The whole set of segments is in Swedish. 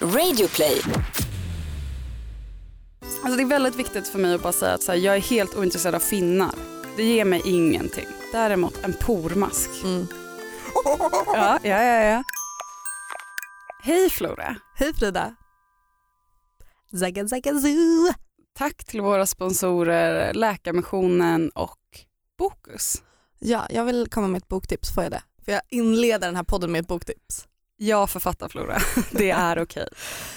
Radioplay. Alltså det är väldigt viktigt för mig att bara säga att så här, jag är helt ointresserad av finnar. Det ger mig ingenting. Däremot en pormask. Mm. Ja, ja, ja, ja. Hej Flora. Hej Frida. Zagga zagga zoo. Tack till våra sponsorer Läkarmissionen och Bokus. Ja, jag vill komma med ett boktips, får jag det? För jag inleder den här podden med ett boktips. Jag författar Flora. Det är okej.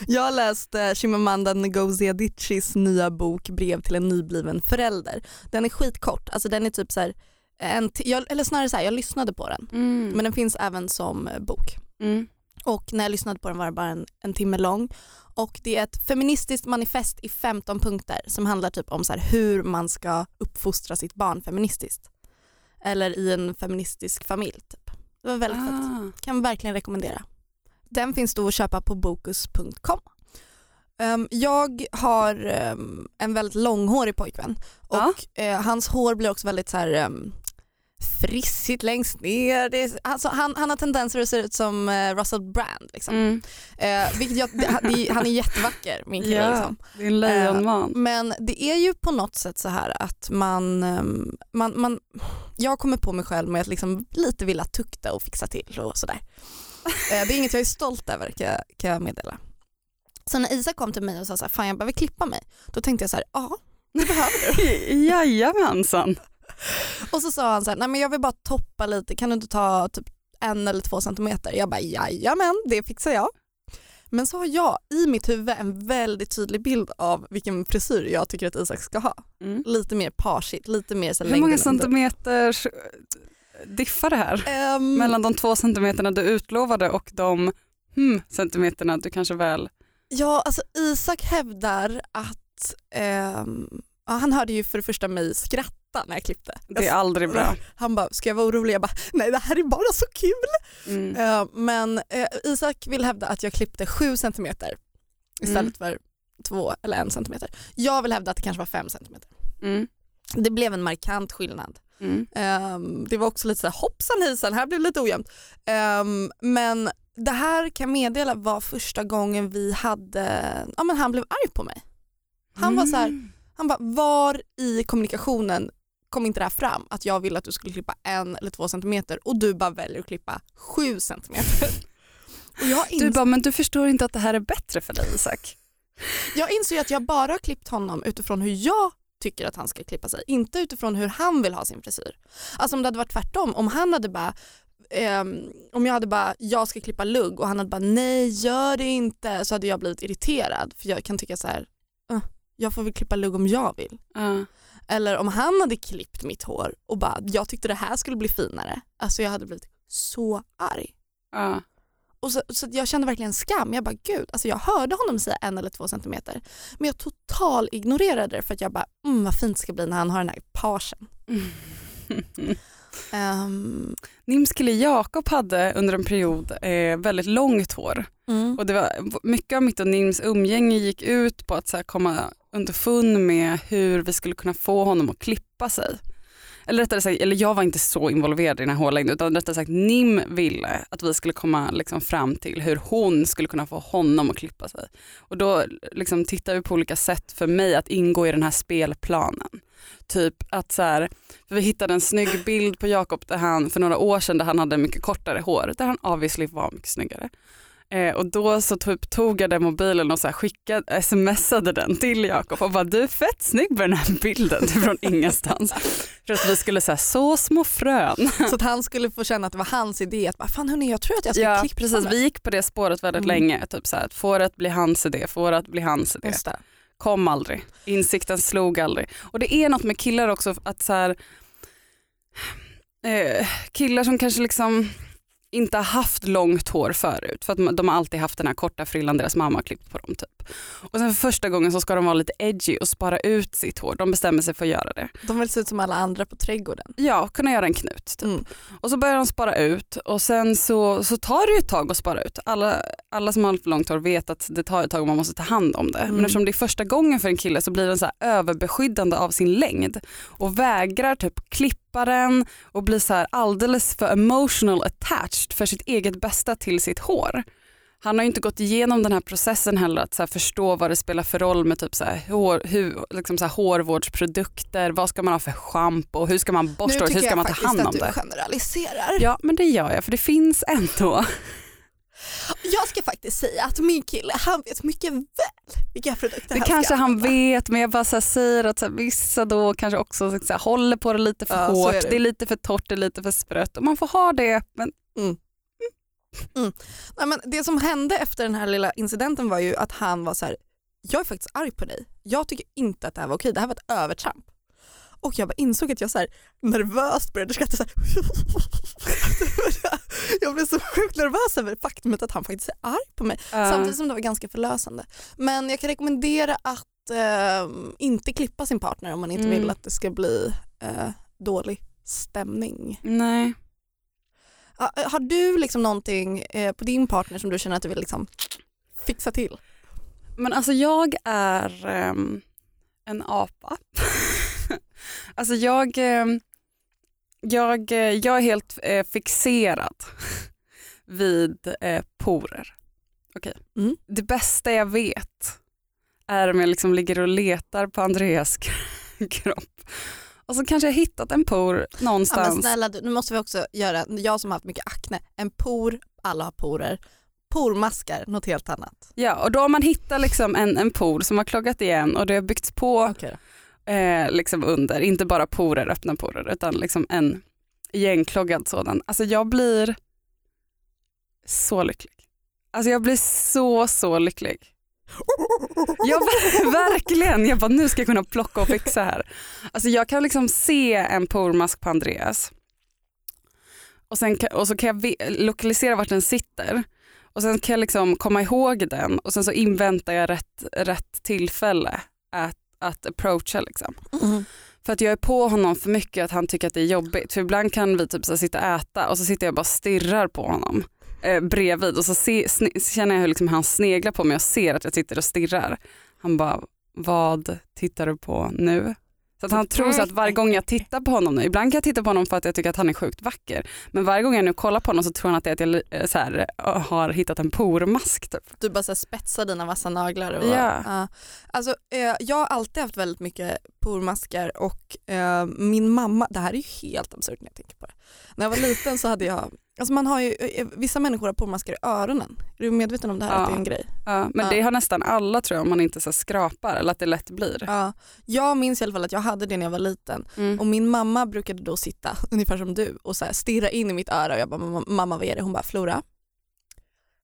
Jag har läst eh, Chimamanda Ngozi Adichis nya bok Brev till en nybliven förälder. Den är skitkort, alltså den är typ så här, en jag, eller snarare så här, jag lyssnade på den Mm. men den finns även som eh, bok. Mm. Och när jag lyssnade på den var det bara en, en timme lång. Och det är ett feministiskt manifest i 15 punkter som handlar typ om så här hur man ska uppfostra sitt barn feministiskt. Eller i en feministisk familj. Typ. Det var väldigt. Ah. Kan verkligen rekommendera. Den finns då att köpa på bokus.com. Um, jag har um, en väldigt långhårig pojkvän och Ja. eh, hans hår blir också väldigt så här um, frissigt längst ner. Det är, alltså, han, han har tendenser att se ut som eh, Russell Brand. Liksom. Mm. Vilket jag, det, det, han är jättevacker min kille. Ja, Liksom. det är en lejonman. Men det är ju på något sätt så här att man, ehm, man, man jag kommer på mig själv med att liksom lite vilja tukta och fixa till och sådär. Eh, Det är inget jag är stolt över kan jag, kan jag meddela. Så när Isak kom till mig och sa så här, fan jag behöver klippa mig, då tänkte jag så här, ja det behöver du. Jajamensan. Och så sa han så här, nej men jag vill bara toppa lite, kan du inte ta typ en eller två centimeter? Jag bara, jajamän det fixar jag. Men så har jag i mitt huvud en väldigt tydlig bild av vilken frisyr jag tycker att Isak ska ha. Mm. Lite mer parsigt, lite mer så Hur många centimeter diffar det här? Ehm, Mellan de två centimeterna du utlovade och de hmm, centimeterna du kanske väl... Ja, alltså Isak hävdar att, ehm, ja, han hörde ju för det första mig skratta när jag klippte. Det är aldrig bra. Han bara, ska jag vara orolig? Jag bara, nej det här är bara så kul. Mm. Eh, men eh, Isak vill hävda att jag klippte 7 centimeter istället Mm. för 2 eller 1 centimeter. Jag vill hävda att det kanske var 5 centimeter. Mm. Det blev en markant skillnad. Mm. Ehm, det var också lite så här hoppsan hejsan, här blev det lite ojämnt. Ehm, men det här kan meddela var första gången vi hade, ja men han blev arg på mig. Han var så här, Mm. han bara var i kommunikationen kom inte det här fram att jag ville att du skulle klippa en eller två centimeter och du bara väljer att klippa sju centimeter. Du bara, men du förstår inte att det här är bättre för dig Isak. jag inser ju att jag bara har klippt honom utifrån hur jag tycker att han ska klippa sig, inte utifrån hur han vill ha sin frisyr. Alltså om det hade varit tvärtom, om han hade bara ehm, om jag hade bara, jag ska klippa lugg och han hade bara nej gör det inte så hade jag blivit irriterad för jag kan tycka så här, "Uh, jag får väl klippa lugg om jag vill. Ja. Eller om han hade klippt mitt hår och bara, jag tyckte det här skulle bli finare. Alltså jag hade blivit så arg. Ja. Och så, så jag kände verkligen skam. Jag bara gud, alltså jag hörde honom säga en eller två centimeter. Men jag total ignorerade det för att jag bara, mm, vad fint det ska bli när han har den här parsen. Ehm, Nims kille Jakob hade under en period eh, väldigt långt hår mm. och det var, mycket av mitt och Nims umgänge gick ut på att så komma underfund med hur vi skulle kunna få honom att klippa sig. Eller rättare sagt, eller jag var inte så involverad i den här hårlängden utan rättare sagt Nim ville att vi skulle komma liksom fram till hur hon skulle kunna få honom att klippa sig. Och då liksom tittar vi på olika sätt för mig att ingå i den här spelplanen. Typ att så här, för vi hittade en snygg bild på Jakob där han för några år sedan där han hade mycket kortare hår, där han obviously var mycket snyggare. Eh, och då så typ tog jag den mobilen och så skickade, smsade den till Jakob och bara du är fett snygg på den här bilden från ingenstans. För att vi skulle säga så små frön. Så att han skulle få känna att det var hans idé att bara, fan hörni jag tror att jag ska Ja klippa precis, vi gick på det spåret väldigt Mm. länge. Typ så här, att få det att bli hans idé, få det att bli hans idé. Kom aldrig, insikten slog aldrig. Och det är något med killar också att så här, eh, killar som kanske liksom inte haft långt hår förut för att de- har alltid haft den här korta frillan deras mamma har klippt på dem typ. Och sen för första gången så ska de vara lite edgy och spara ut sitt hår. De bestämmer sig för att göra det. De vill se ut som alla andra på trädgården. Ja, kunna göra en knut. Typ. Mm. Och så börjar de spara ut och sen så, så tar det ju ett tag att spara ut. Alla, alla som har för långt hår vet att det tar ett tag och man måste ta hand om det. Mm. Men eftersom det är första gången för en kille så blir den så här överbeskyddande av sin längd och vägrar typ klippa den och blir så här alldeles för emotional attached för sitt eget bästa till sitt hår. han har ju inte gått igenom den här processen heller att så förstå vad det spelar för roll med typ så här, hår, hur, liksom så här, hårvårdsprodukter, vad ska man ha för schampo, hur ska man borsta hur ska man ta hand om det? Nu tycker jag faktiskt att du generaliserar. Ja men det gör jag för det finns ändå. Jag ska faktiskt säga att min kille han vet mycket väl vilka produkter det han kanske ska han använda. vet men jag bara så säger att så här, vissa då kanske också så här, håller på det lite för Ja, hårt, är det. det. är lite för torrt, det är lite för sprött och man får ha det men Nej, men det som hände efter den här lilla incidenten var ju att han var så här, jag är faktiskt arg på dig. Jag tycker inte att det här var okej, det här var ett övertramp. Och jag bara insåg att jag så här nervöst började skratta så. Jag blev så sjukt nervös över faktumet att han faktiskt är arg på mig. Samtidigt som det var ganska förlösande. Men jag kan rekommendera att eh, inte klippa sin partner om man inte Mm. vill att det ska bli eh, dålig stämning. nej. Ja, Har du liksom någonting eh, på din partner som du känner att du vill liksom fixa till? Men alltså jag är ehm, en apa. Alltså jag, ehm, jag, eh, jag är helt eh, fixerad vid eh, porer. Okej. Mm. Det bästa jag vet är om jag liksom ligger och letar på Andreas kropp och så kanske jag hittat en por Ja, men någonstans. snälla nu måste vi också göra, jag som har haft mycket akne, en por, alla har porer, pormaskar, något helt annat. Ja, och då har man hittat liksom en, en por som har kloggat igen och det har byggts på Okay eh, liksom under, inte bara porer, öppna porer, utan liksom en igenkloggad sådan. Alltså jag blir så lycklig. Alltså jag blir så, så lycklig. Jag, verkligen, jag bara nu ska jag kunna plocka och fixa här. Alltså jag kan liksom se en pormask på Andreas och, sen, och så kan jag lokalisera vart den sitter och sen kan jag liksom komma ihåg den och sen så inväntar jag rätt, rätt tillfälle att, att approacha. Liksom. Mm. För att jag är på honom för mycket att han tycker att det är jobbigt. För ibland kan vi typ så sitta och äta och så sitter jag bara och stirrar på honom eh, bredvid och så se, sne, känner jag hur liksom han sneglar på mig och ser att jag sitter och stirrar. Han bara, vad tittar du på nu? Så att han tror så att varje gång jag tittar på honom nu, ibland kan jag titta på honom för att jag tycker att han är sjukt vacker. Men varje gång jag nu kollar på honom så tror han att det är att jag eh, så här, eh, har hittat en pormask. Typ. Du bara så här spetsar dina vassa naglar. Och, Ja. ja. Alltså, eh, jag har alltid haft väldigt mycket pormaskar och min mamma, det här är ju helt absurt när jag tänker på det. När jag var liten så hade jag, alltså man har ju, eh, vissa människor har pormaskar i öronen. Är du medveten om det här Ja. att det är en grej? Ja, men Ja. det har nästan alla tror jag om man inte så skrapar eller att det lätt blir. Ja. Jag minns i alla fall att jag hade det när jag var liten Mm. och min mamma brukade då sitta ungefär som du och så här stirra in i mitt öra och jag bara "Mamma, mamma vad är det? Hon bara Flora,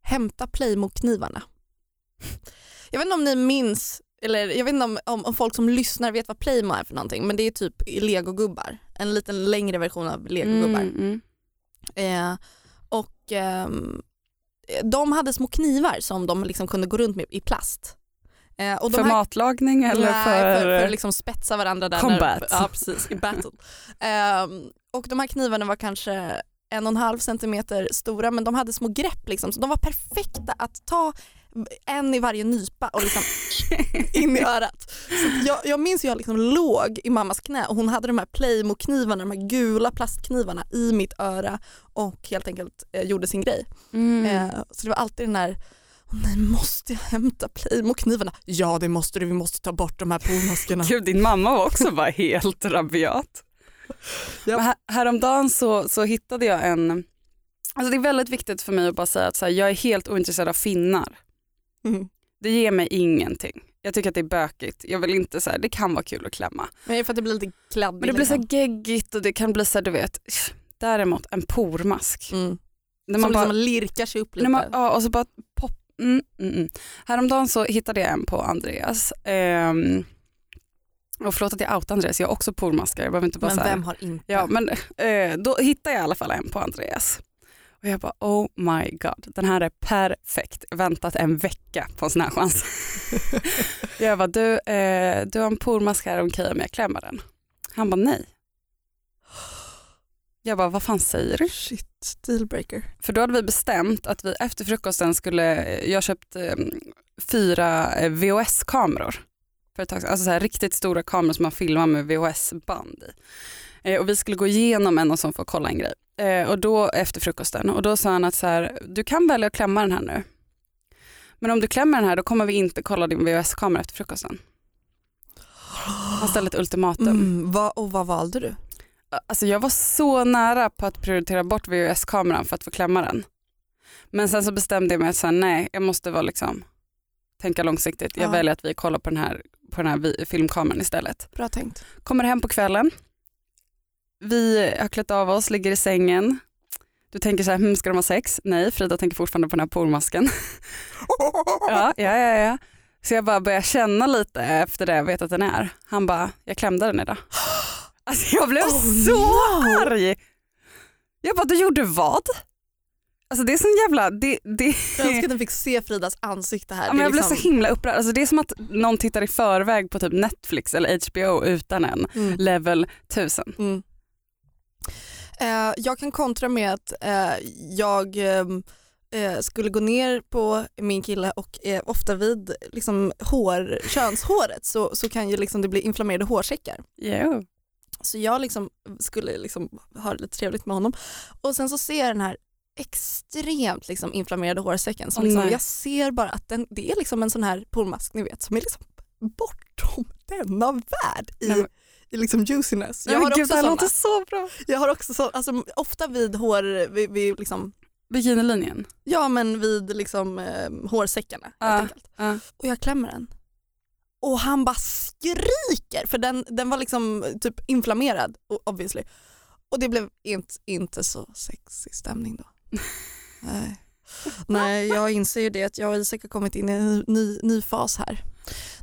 hämta Playmo-knivarna. Jag vet inte om ni minns, eller jag vet inte om, om, om folk som lyssnar vet vad Playmo är för någonting men det är typ legogubbar, en liten längre version av legogubbar. Mm, mm. Eh, och ehm, de hade små knivar som de liksom kunde gå runt med i plast. Eh, och de för här matlagning eller Nej, för... för, för liksom spetsa varandra där. Combat. När, ja precis, i battle. Ehm, och de här knivarna var kanske en och en halv centimeter stora men de hade små grepp liksom, så de var perfekta att ta en i varje nypa och liksom in i örat. Så jag, jag minns hur jag liksom låg i mammas knä och hon hade de här Playmo-knivarna, de här gula plastknivarna i mitt öra och helt enkelt eh, gjorde sin grej. Mm. Eh, så det var alltid den här nej, måste jag hämta Playmo-knivarna? Ja det måste du, vi måste ta bort de här pormaskerna. Gud, din mamma var också bara helt rabiat. Här, häromdagen så, så hittade jag en, alltså det är väldigt viktigt för mig att bara säga att här, jag är helt ointresserad av finnar. Mm. Det ger mig ingenting. Jag tycker att det är bökigt. Jag vill inte så här, det kan vara kul att klämma. Men för att det blir lite kladdigt. Men det blir så liksom. här geggigt och det kan bli så här, du vet, däremot en pormask. mm. När Som man bara, liksom lirkar sig upp lite. man, ja, och så bara pop, mm, mm, mm. Häromdagen så hittade jag en på Andreas. Ehm, och förlåt att jag outar Andreas, jag har också pormaskar. Jag behöver inte bara men vem har inte? Ja men eh, då hittade jag i alla fall en på Andreas. Och jag bara oh my god, den här är perfekt. Väntat en vecka på en sån här chans. jag bara du, eh, du har en pormask här, okej om jag klämmer den? Han bara nej. Jag bara vad fan säger du? Shit, dealbreaker. För då hade vi bestämt att vi efter frukosten skulle, jag köpt eh, fyra eh, VHS-kameror. För ett tag sedan. Alltså så här riktigt stora kameror som man filmar med VHS-band i. Eh, och vi skulle gå igenom en och för att kolla en grej. Eh, och då efter frukosten och då sa han att så här, du kan välja att klämma den här nu. men om du klämmer den här då kommer vi inte kolla din VHS-kamera efter frukosten. Han ställde ett ultimatum. Mm, vad, och vad valde du? Alltså jag var så nära på att prioritera bort VHS-kameran för att få klämma den. Men sen så bestämde jag mig att nej, jag måste vara liksom, tänka långsiktigt. Jag Ja. väljer att vi kollar på den här, på den här filmkameran istället. Bra tänkt. Kommer hem på kvällen. Vi har klätt av oss, ligger i sängen. Du tänker så här, hm, ska de ha sex? Nej, Frida tänker fortfarande på den här pormasken. Ja, ja, ja, ja. Så jag bara börjar känna lite efter det jag vet att den är. Han bara, jag klämde den idag. Alltså jag blev Oh, så no. arg. Jag bara, du gjorde vad? Alltså det är sån jävla, det, det, Jag önskar att ni fick se Fridas ansikte här. Ja, men jag blev liksom- så himla upprörd. Alltså det är som att någon tittar i förväg på typ Netflix eller HBO utan en. Mm. Level 1000. Mm. Eh, jag kan kontra med att eh, jag ehm, eh, skulle gå ner på min kille och ofta vid liksom, hår, könshåret så, så kan ju liksom det bli inflammerade hårsäckar. Jo. Så jag liksom skulle liksom ha det lite trevligt med honom och sen så ser jag den här extremt liksom inflammerade hårsäcken som liksom, jag ser bara att den, det är liksom en sån här pormask ni vet som är liksom bortom denna värld i, Nej, liksom juiciness. Jag har, gud, också låter så bra. jag har också så, alltså, ofta vid hår, vid, vid liksom, Bikinilinjen. ja men vid liksom eh, hårsäckarna Ja. helt enkelt. Ja. Och jag klämmer den. Och han bara skriker för den, den var liksom typ inflammerad obviously. Och det blev inte, inte så sexig stämning då. Nej. Nej, jag inser ju det att jag och Isak har kommit in i en ny, ny fas här.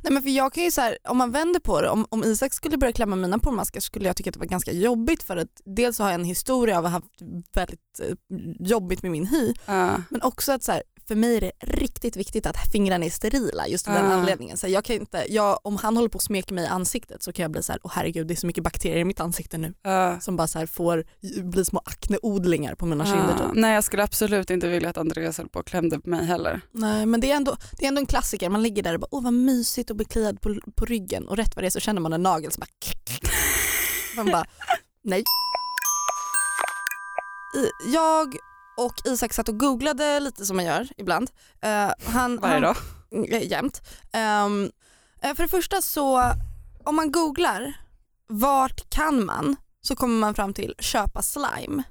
Nej men för jag kan ju så här, om man vänder på det, om, om Isak skulle börja klämma mina pormaskar skulle jag tycka att det var ganska jobbigt för att dels har jag en historia av att ha haft väldigt eh, jobbigt med min hy Ja. men också att så här, för mig är det riktigt viktigt att fingrarna är sterila just av den Ah. anledningen. Så jag kan inte, jag, om han håller på att smeka mig i ansiktet så kan jag bli så här, åh herregud det är så mycket bakterier i mitt ansikte nu Ja. som bara så här får bli små akneodlingar på mina kinder. Ja. Typ. Nej jag skulle absolut inte vilja att Andreas höll på och klämde på mig heller. Nej men det är, ändå, det är ändå en klassiker, man ligger där och bara åh vad mysigt och bli kliad på, på ryggen och rätt vad det är så känner man en nagel som bara Man bara nej. Jag och Isak satt och googlade lite som man gör ibland. Eh, han, Varje dag. Mm, Jämt. Ehm, eh, för det första så, om man googlar vart kan man så kommer man fram till köpa slime.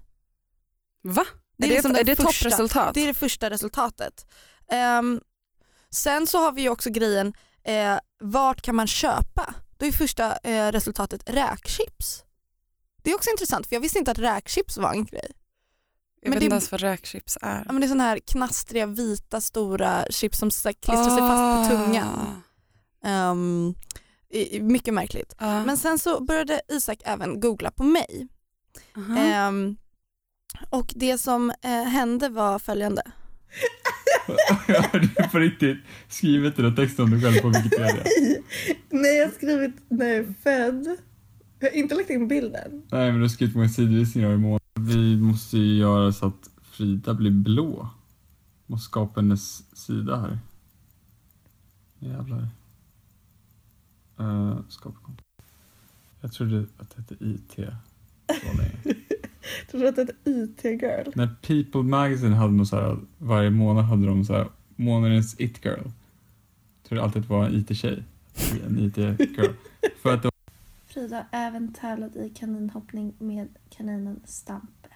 Va? Det är är det, liksom är det första- toppresultat? Det är det första resultatet. Ehm, sen så har vi ju också grejen, eh, vart kan man köpa? Då är första eh, resultatet räkchips. Det är också intressant för jag visste inte att räkchips var en grej. Jag men vet det- inte ens vad räkchips är. Ja, men det är sådana här knastriga vita stora chips som så här klistrar sig fast på tungan. I- mycket märkligt. Ah. Men sen så började Isak även googla på mig. Aha. Ehm, och det som eh, hände var följande. Har du på riktigt skrivit den där texten om dig själv på Wikipedia? Nej, jag har skrivit när jag är född. Jag har inte lagt in bilden. Nej, men du har skrivit många sidovisningar i mån. Vi måste ju göra så att Frida blir blå. Måste skapa hennes sida här. Jävlar. Uh, skapa. Jag trodde att det hette IT. Tror du att det är ett IT-girl? När People Magazine hade något så här, varje månad hade de så här, månadens it girl. Jag trodde alltid det var en IT-tjej. En IT-girl. För att det Frida har även tävlat i kaninhoppning med kaninen Stampe.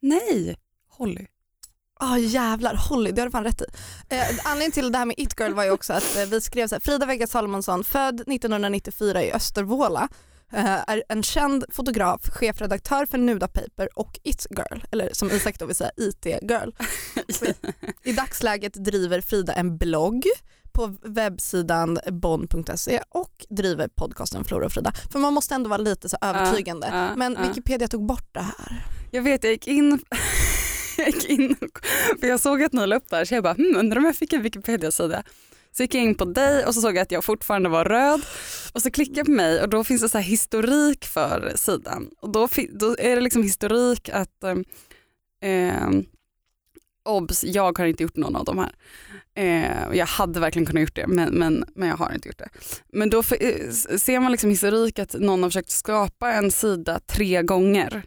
Nej, Holly. Ja jävlar, Holly, det har du fan rätt i. Eh, anledningen till det här med It Girl var ju också att eh, vi skrev så här, Frida Vega Salomonsson, född 1994 i Östervåla, eh, är en känd fotograf, chefredaktör för Nuda Paper och It Girl, eller som Isak då vill säga IT Girl. I dagsläget driver Frida en blogg på webbsidan bonn.se och driver podcasten Flora och Frida. För man måste ändå vara lite så övertygande. Ja, ja, Men. Wikipedia tog bort det här. Jag vet, jag gick in, jag gick in för jag såg att ni la upp där så jag bara, hmm, undrar om jag fick en Wikipedia-sida. Så gick jag in på dig och så såg jag att jag fortfarande var röd och så klickade jag på mig och då finns det så här historik för sidan. Och då, då är det liksom historik att eh, eh, obs, jag har inte gjort någon av de här. Eh, jag hade verkligen kunnat gjort det men, men, men jag har inte gjort det. Men då för, eh, ser man liksom historik att någon har försökt skapa en sida tre gånger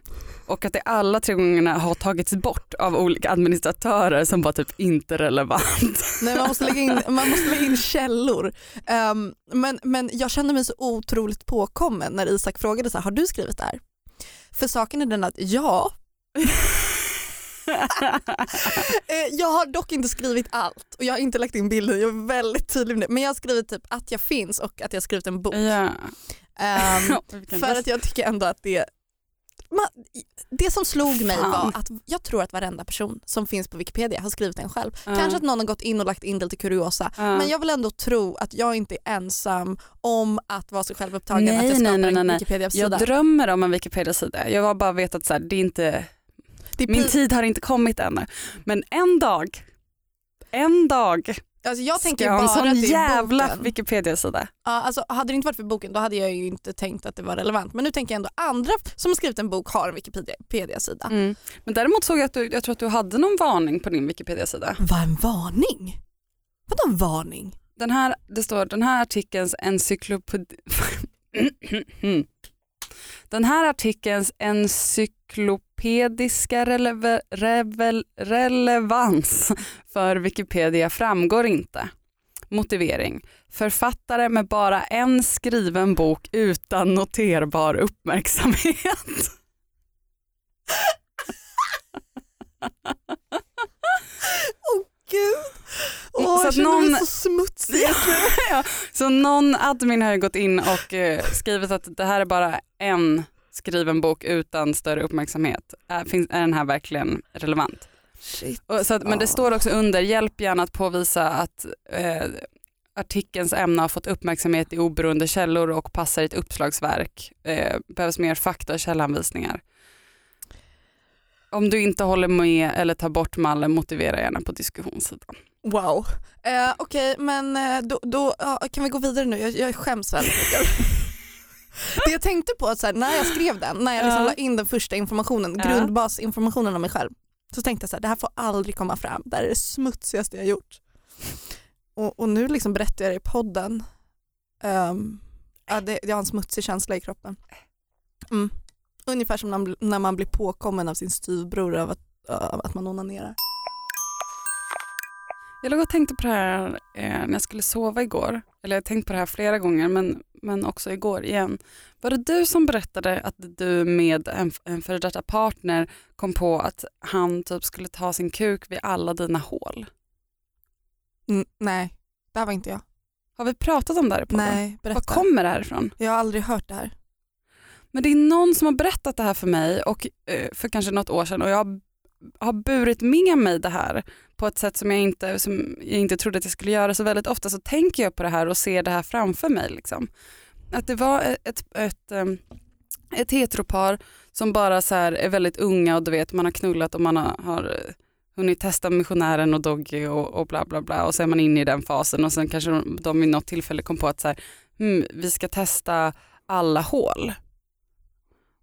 och att det alla tre gångerna har tagits bort av olika administratörer som var typ inte relevant. Nej, man, måste lägga in, man måste lägga in källor. Um, men, men jag kände mig så otroligt påkommen när Isak frågade så här, har du skrivit det här? För saken är den att ja, jag har dock inte skrivit allt och jag har inte lagt in bilder, jag är väldigt tydlig med det. Men jag har skrivit typ att jag finns och att jag har skrivit en bok. Ehm, Vilken för att jag tycker ändå att det man, det som slog mig Fan. var att jag tror att varenda person som finns på Wikipedia har skrivit den själv. Ja. Kanske att någon har gått in och lagt in lite kuriosa Ja. men jag vill ändå tro att jag inte är ensam om att vara så självupptagen Nej, att jag skapar nej, nej, nej, en. Wikipedia-sida. Jag drömmer om en Wikipedia-sida. Jag har bara vet att så här, det är inte, Det min pi- tid har inte kommit ännu. Men en dag, en dag alltså jag ska tänker ha bara en att sån det är jävla. Wikipedia-sida. Ja, alltså, hade det inte varit för boken då hade jag ju inte tänkt att det var relevant. Men nu tänker jag ändå andra som har skrivit en bok har en Wikipedia-sida. Mm. Men däremot såg jag att du, jag tror att du hade någon varning på din Wikipedia-sida. Vad en varning? Vadå en varning? Den här, det står den här artikelns encyklopedi... Den här artikelns encyklopediska releve, revel, relevans för Wikipedia framgår inte. Motivering. Författare med bara en skriven bok utan noterbar uppmärksamhet. Gud, Åh, Så jag känner mig någon- så smutsig. ja, så någon admin har gått in och eh, skrivit att det här är bara en skriven bok utan större uppmärksamhet. Är, finns, är den här verkligen relevant? Och så att, men det Ja. står också under, hjälp gärna att påvisa att eh, artikelns ämne har fått uppmärksamhet i oberoende källor och passar i ett uppslagsverk. Eh, behövs mer fakta och källanvisningar. Om du inte håller med eller tar bort mallen, motivera gärna på diskussionssidan. Wow. Eh, Okej, men eh, då, då kan vi gå vidare nu? Jag, jag skäms väldigt mycket. Det jag tänkte på att så här, när jag skrev den, när jag liksom Ja. la in den första informationen, Ja. grundbasinformationen om mig själv, så tänkte jag så här, det här får aldrig komma fram. Det här är det smutsigaste jag gjort. Och, och nu liksom berättar jag det i podden. Um, ja, det, jag har en smutsig känsla i kroppen. Mm. Ungefär som när man, när man blir påkommen av sin styvbror av att, av att man onanerar. Jag låg och tänkte på det här eh, när jag skulle sova igår. Eller jag har tänkt på det här flera gånger men, men också igår igen. Var det du som berättade att du med en, en före detta partner kom på att han typ skulle ta sin kuk vid alla dina hål? Mm, nej, det här var inte jag. Har vi pratat om det här i podden? Nej, Var berätta. kommer det här ifrån? Jag har aldrig hört det här. Men det är någon som har berättat det här för mig och, eh, för kanske något år sedan och jag har burit med mig det här på ett sätt som jag, inte, som jag inte trodde att jag skulle göra. Så väldigt ofta så tänker jag på det här och ser det här framför mig. Liksom. Att det var ett, ett, ett, ehm, ett heteropar som bara så här är väldigt unga och du vet man har knullat och man har, har eh, hunnit testa missionären och Doggy och, och bla bla bla och så är man inne i den fasen och sen kanske de, de vid något tillfälle kom på att så här, hmm, vi ska testa alla hål.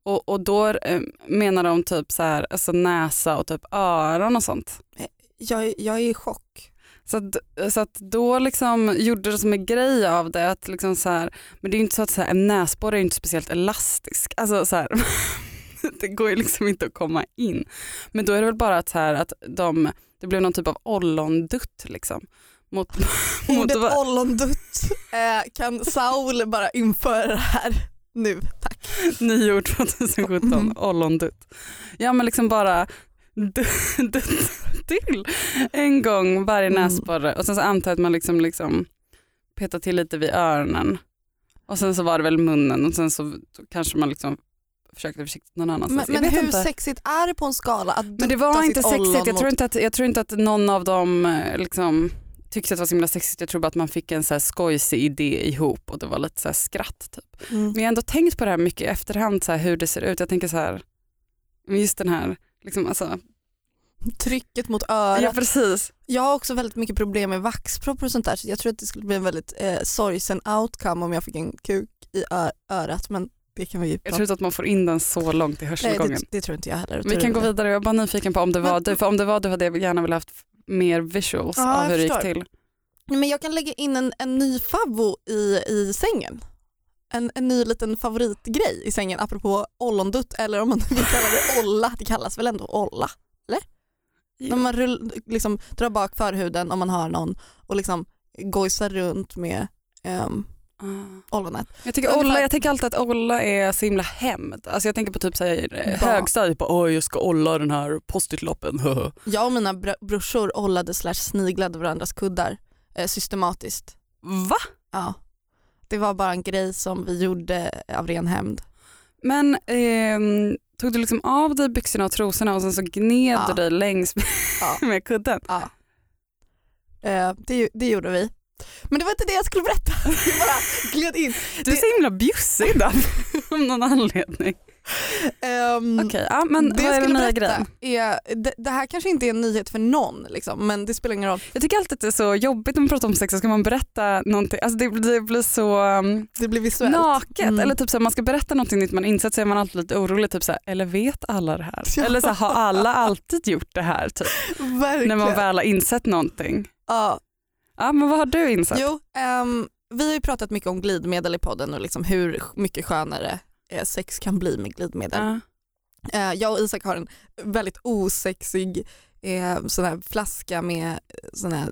Och, och då eh, menar de typ så här, alltså näsa och typ öron och sånt. Eh, jag, jag är i chock. Så att, så att då liksom gjorde det som en grej av det. Att liksom så här, men det är ju inte så att så här, en näsborre är inte speciellt elastisk. Alltså så här, det går ju liksom inte att komma in. Men då är det väl bara att, så här, att de, det blev någon typ av ollondutt liksom. Mot, mot Ordet ollondutt eh, kan Saul bara införa det här nu, tack. Nyår 2017, Mm. ollondutt. Ja men liksom bara till en gång varje Mm. näsborre och sen så antar jag att man liksom, liksom petar till lite vid öronen och sen så var det väl munnen och sen så kanske man liksom försökte försiktigt någon Men, annanstans. men vet hur inte. sexigt är det på en skala att Men det var inte sexigt, jag tror inte, att, jag tror inte att någon av dem eh, liksom tyckte att det var så himla sexigt. Jag tror bara att man fick en så här skojsig idé ihop och det var lite så här skratt. Typ. Mm. Men jag har ändå tänkt på det här mycket i efterhand, så hur det ser ut. Jag tänker så här, men just den här, liksom, alltså, Trycket mot örat. ja precis. Jag har också väldigt mycket problem med vaxproppar och sånt där så jag tror att det skulle bli en väldigt eh, sorgsen outcome om jag fick en kuk i örat men det kan vi ju Jag tror inte att man får in den så långt i Nej, hörselgången. det, det tror inte jag heller. Vi kan gå vidare, jag är bara nyfiken på om det var Men- du, för om det var du hade jag gärna velat haft mer visuals Ja, av hur det gick till. Men jag kan lägga in en, en ny favvo i, i sängen. En, en ny liten favoritgrej i sängen apropå ollondutt eller om man vill kalla det olla, det kallas väl ändå olla? När man rull, liksom, drar bak förhuden om man har någon och liksom gojsar runt med um, Ah. ollonet. Jag, tycker olla, jag tänker alltid att olla är så himla hämnd. Alltså jag tänker på typ eh, högstadiet, bara, Oj, jag ska olla den här post-it-lappen. Jag och mina br- brorsor ollade slash sniglade varandras kuddar eh, systematiskt. Va? Ja. Det var bara en grej som vi gjorde av ren hämnd. Men ehm, tog du liksom av dig byxorna och trosorna och sen så gned Ja. du dig längs med, Ja. med kudden? Ja. Eh, det, det gjorde vi. Men det var inte det jag skulle berätta. Jag bara gled in. Du är så himla bjussig idag av någon anledning. Ehm, Okej, ja, men det vad är den nya grejen? är, det, det här kanske inte är en nyhet för någon liksom, men det spelar ingen roll. Jag tycker alltid att det är så jobbigt när man pratar om sex så ska man berätta någonting, alltså det, det blir så um, Det blir visuellt. naket. Mm. Eller typ så här, man ska berätta någonting nytt man insett så är man alltid lite orolig, typ så här, eller vet alla det här? Ja. Eller så här, har alla alltid gjort det här? Typ, när man väl har insett någonting. ja. Ja, men vad har du insett? Jo, ehm, vi har ju pratat mycket om glidmedel i podden och liksom hur mycket skönare sex kan bli med glidmedel. Ja. Eh, jag och Isak har en väldigt osexig eh, sån här flaska med eh, sån här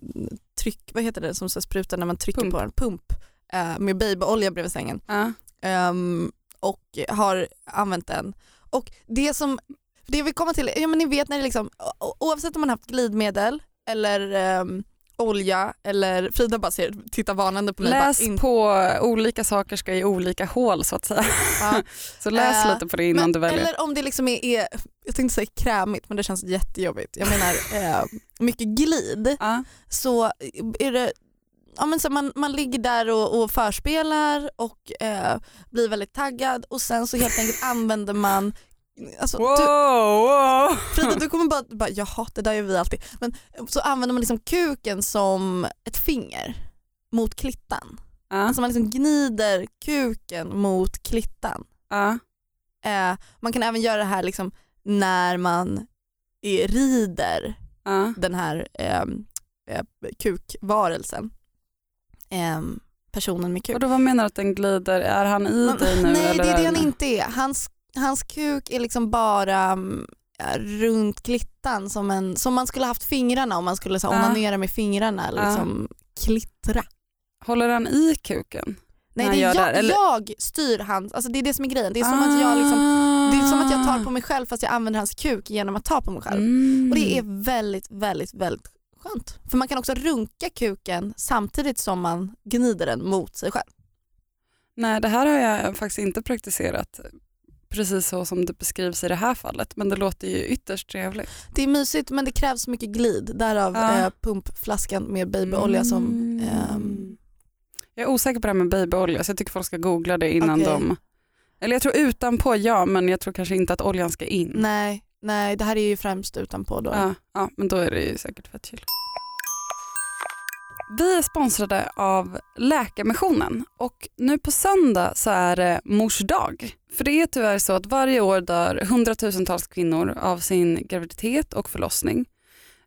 tryck, vad heter det som så sprutar när man trycker Pump. på den, pump eh, med babyolja bredvid sängen Ja. Ehm, och har använt den. Och det som, det vill komma till, ja men ni vet när det liksom, oavsett om man haft glidmedel eller ehm, olja eller Frida bara ser, tittar varnande på mig. Läs bara, in, på olika saker ska i olika hål så att säga. ja. Så läs Eh, lite på det innan men, du väljer. Eller om det liksom är, är, jag tänkte säga krämigt men det känns jättejobbigt. Jag menar eh, mycket glid Ja. så är det Ja, men så man, man ligger där och, och förspelar och eh, blir väldigt taggad och sen så helt enkelt använder man Alltså, Wow, du, wow. Frida du kommer bara, bara jaha det där gör vi alltid. Men så använder man liksom kuken som ett finger mot klittan. Ja. Alltså man liksom gnider kuken mot klittan. Ja. Eh, man kan även göra det här liksom när man eh, rider Ja. den här eh, eh, kukvarelsen. Eh, personen med kuk. Och då vad menar du att den glider? Är han i Men- dig nu? nej eller det är det han han- inte är. Hans, hans kuk är liksom bara mm, ja, runt klittan som, en, som man skulle haft fingrarna om man skulle så, Ja. onanera med fingrarna. Ja. Liksom, klittra. Håller han i kuken? Nej det är jag, eller- jag styr hans, alltså det är det som är grejen. Det är som att jag liksom, det är som att jag tar på mig själv fast jag använder hans kuk genom att ta på mig själv. Mm. Och det är väldigt, väldigt, väldigt skönt. För man kan också runka kuken samtidigt som man gnider den mot sig själv. Nej det här har jag faktiskt inte praktiserat precis så som det beskrivs i det här fallet men det låter ju ytterst trevligt. Det är mysigt men det krävs mycket glid, därav Ja. eh, pumpflaskan med babyolja som Mm. ehm, Jag är osäker på det här med babyolja så jag tycker folk ska googla det innan Okej. de... Eller jag tror utanpå ja men jag tror kanske inte att oljan ska in. nej, nej det här är ju främst utanpå då. Ja, ja, men då är det ju säkert fett chill. Vi är sponsrade av Läkarmissionen och nu på söndag så är det mors dag. För det är tyvärr så att varje år dör hundratusentals kvinnor av sin graviditet och förlossning.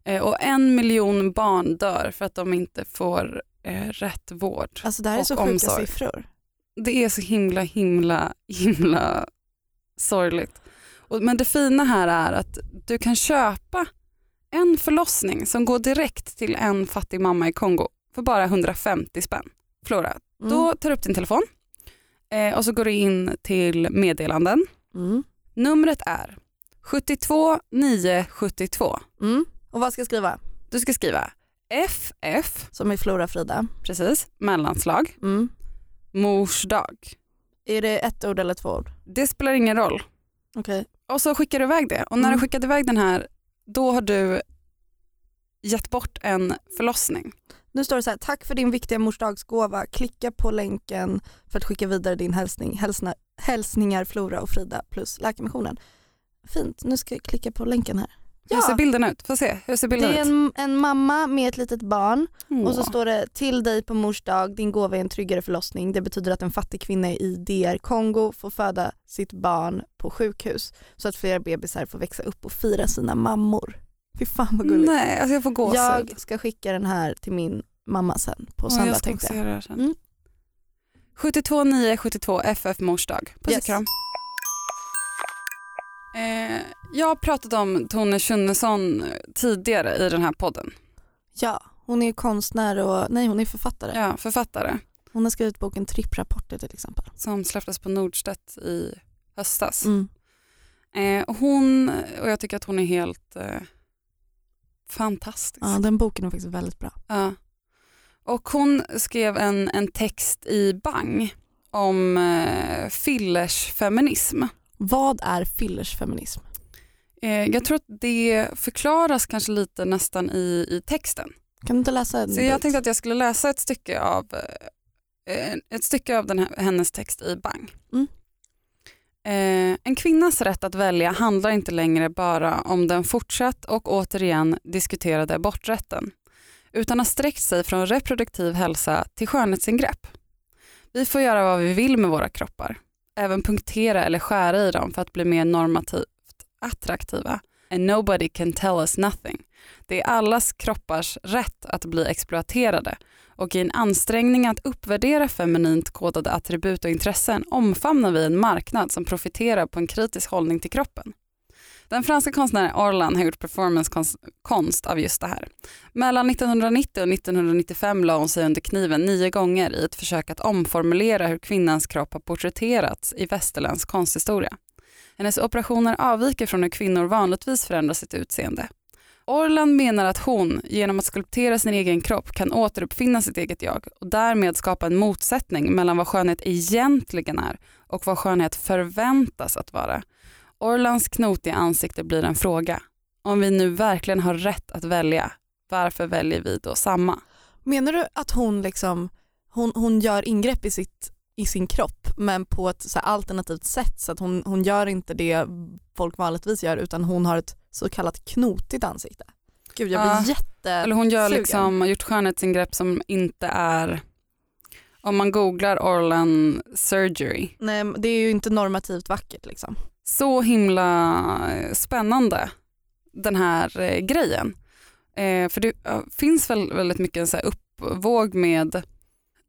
Eh, Och en miljon barn dör för att de inte får eh, rätt vård. Alltså det här är så sjuka omsorg. siffror. Det är så himla himla himla sorgligt. Men det fina här är att du kan köpa en förlossning som går direkt till en fattig mamma i Kongo för bara 150 spänn. Flora, Mm. då tar du upp din telefon eh, och så går du in till meddelanden. Mm. Numret är 72 972. Mm. Och vad ska jag skriva? Du ska skriva FF, Som är Flora Frida. precis, mellanslag, Mm. mors dag. Är det ett ord eller två ord? Det spelar ingen roll. Okej. Och så skickar du iväg det och när Mm. du skickade iväg den här då har du gett bort en förlossning. Nu står det så här, tack för din viktiga morsdagsgåva. Klicka på länken för att skicka vidare din hälsning. Hälsna, hälsningar Flora och Frida plus Läkarmissionen. Fint, nu ska jag klicka på länken här. Hur ser bilden ut? Får se, hur ser det bilden är ut? en, en mamma med ett litet barn och så Åh. står det till dig på mors dag, din gåva är en tryggare förlossning. Det betyder att en fattig kvinna i DR Kongo får föda sitt barn på sjukhus så att fler bebisar får växa upp och fira sina mammor. Fy fan vad gulligt. Nej, alltså jag får gåshud. Jag ska skicka den här till min mamma sen på Åh, söndag jag ska tänkte också jag. göra det sen. Mm. 72 9 72 FF mors dag. Puss Yes. och kram. Eh, jag har pratat om Tone Schunnesson tidigare i den här podden. Ja, hon är konstnär och nej hon är författare. Ja, författare Hon har skrivit boken Tripprapporter till exempel. som släpptes på Nordstedt i höstas. Mm. Eh, hon, och jag tycker att hon är helt eh, fantastisk. Ja, den boken är faktiskt väldigt bra. Ja. Och hon skrev en, en text i Bang om eh, fillersfeminism. Vad är fillersfeminism? Eh, jag tror att det förklaras kanske lite nästan i, i texten. Kan du inte läsa en Så jag bit? tänkte att jag skulle läsa ett stycke av, eh, ett stycke av den här, hennes text i Bang. Mm. Eh, en kvinnas rätt att välja handlar inte längre bara om den fortsatt och återigen diskuterade aborträtten utan har sträckt sig från reproduktiv hälsa till skönhetsingrepp. Vi får göra vad vi vill med våra kroppar, även punktera eller skära i dem för att bli mer normativt attraktiva. And nobody can tell us nothing. Det är allas kroppars rätt att bli exploaterade och i en ansträngning att uppvärdera feminint kodade attribut och intressen omfamnar vi en marknad som profiterar på en kritisk hållning till kroppen. Den franska konstnären Orlan har gjort performancekonst av just det här. Mellan 1990 och 1995 la hon sig under kniven nio gånger i ett försök att omformulera hur kvinnans kropp har porträtterats i västerländsk konsthistoria. Hennes operationer avviker från hur kvinnor vanligtvis förändrar sitt utseende. Orland menar att hon genom att skulptera sin egen kropp kan återuppfinna sitt eget jag och därmed skapa en motsättning mellan vad skönhet egentligen är och vad skönhet förväntas att vara. Orlands knotiga ansikte blir en fråga. Om vi nu verkligen har rätt att välja, varför väljer vi då samma? Menar du att hon, liksom, hon, hon gör ingrepp i, sitt, i sin kropp men på ett så alternativt sätt så att hon, hon gör inte det folk vanligtvis gör utan hon har ett så kallat knotigt ansikte? Gud jag blir Ja. jätte... Eller hon gör Sugen. liksom, har gjort skönhetsingrepp som inte är, om man googlar Orlan surgery, Nej, det är ju inte normativt vackert liksom. Så himla eh, spännande den här eh, grejen. Eh, för det ja, finns väl väldigt mycket en så här uppvåg med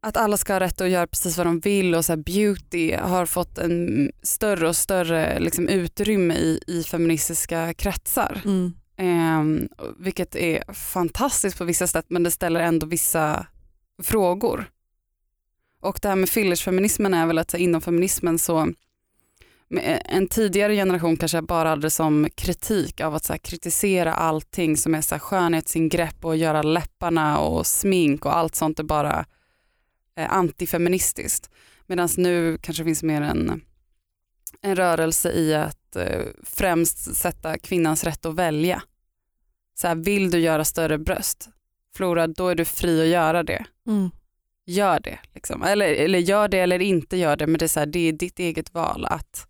att alla ska ha rätt att göra precis vad de vill och så beauty har fått en större och större liksom, utrymme i, i feministiska kretsar. Mm. Eh, vilket är fantastiskt på vissa sätt men det ställer ändå vissa frågor. Och det här med fillersfeminismen är väl att inom feminismen så en tidigare generation kanske bara hade det som kritik av att så kritisera allting som är så här, skönhetsingrepp och göra läpparna och smink och allt sånt är bara eh, antifeministiskt. Medan nu kanske finns mer en, en rörelse i att eh, främst sätta kvinnans rätt att välja. Så här, vill du göra större bröst, Flora, då är du fri att göra det. Mm. Gör det. Liksom. Eller, eller gör det eller inte gör det, men det är, så här, det är ditt eget val att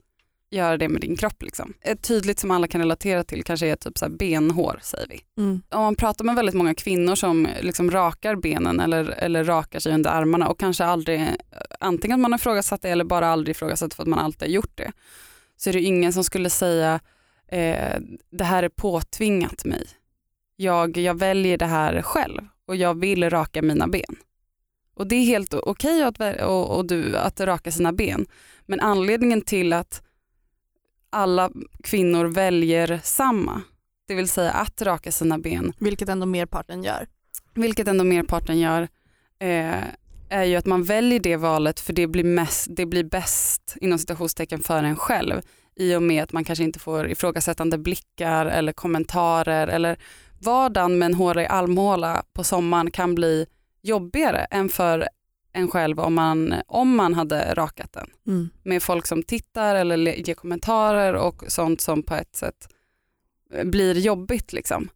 göra det med din kropp. Liksom. Ett tydligt som alla kan relatera till kanske är typ så benhår, säger vi. Mm. Om man pratar med väldigt många kvinnor som liksom rakar benen eller, eller rakar sig under armarna och kanske aldrig, antingen att man har ifrågasatt det eller bara aldrig ifrågasatt för att man alltid har gjort det, så är det ingen som skulle säga eh, det här är påtvingat mig. Jag, jag väljer det här själv och jag vill raka mina ben. Och det är helt okej att, väl- och, och du, att raka sina ben. Men anledningen till att alla kvinnor väljer samma, det vill säga att raka sina ben, Vilket ändå merparten gör. vilket ändå merparten gör, eh, är ju att man väljer det valet för det blir, mest, det blir bäst inom citationstecken för en själv. I och med att man kanske inte får ifrågasättande blickar eller kommentarer eller vardagen med en hårig armhåla på sommaren kan bli jobbigare än för en själv om man, om man hade rakat den Mm. med folk som tittar eller le- ger kommentarer och sånt som på ett sätt eh, blir jobbigt. Liksom.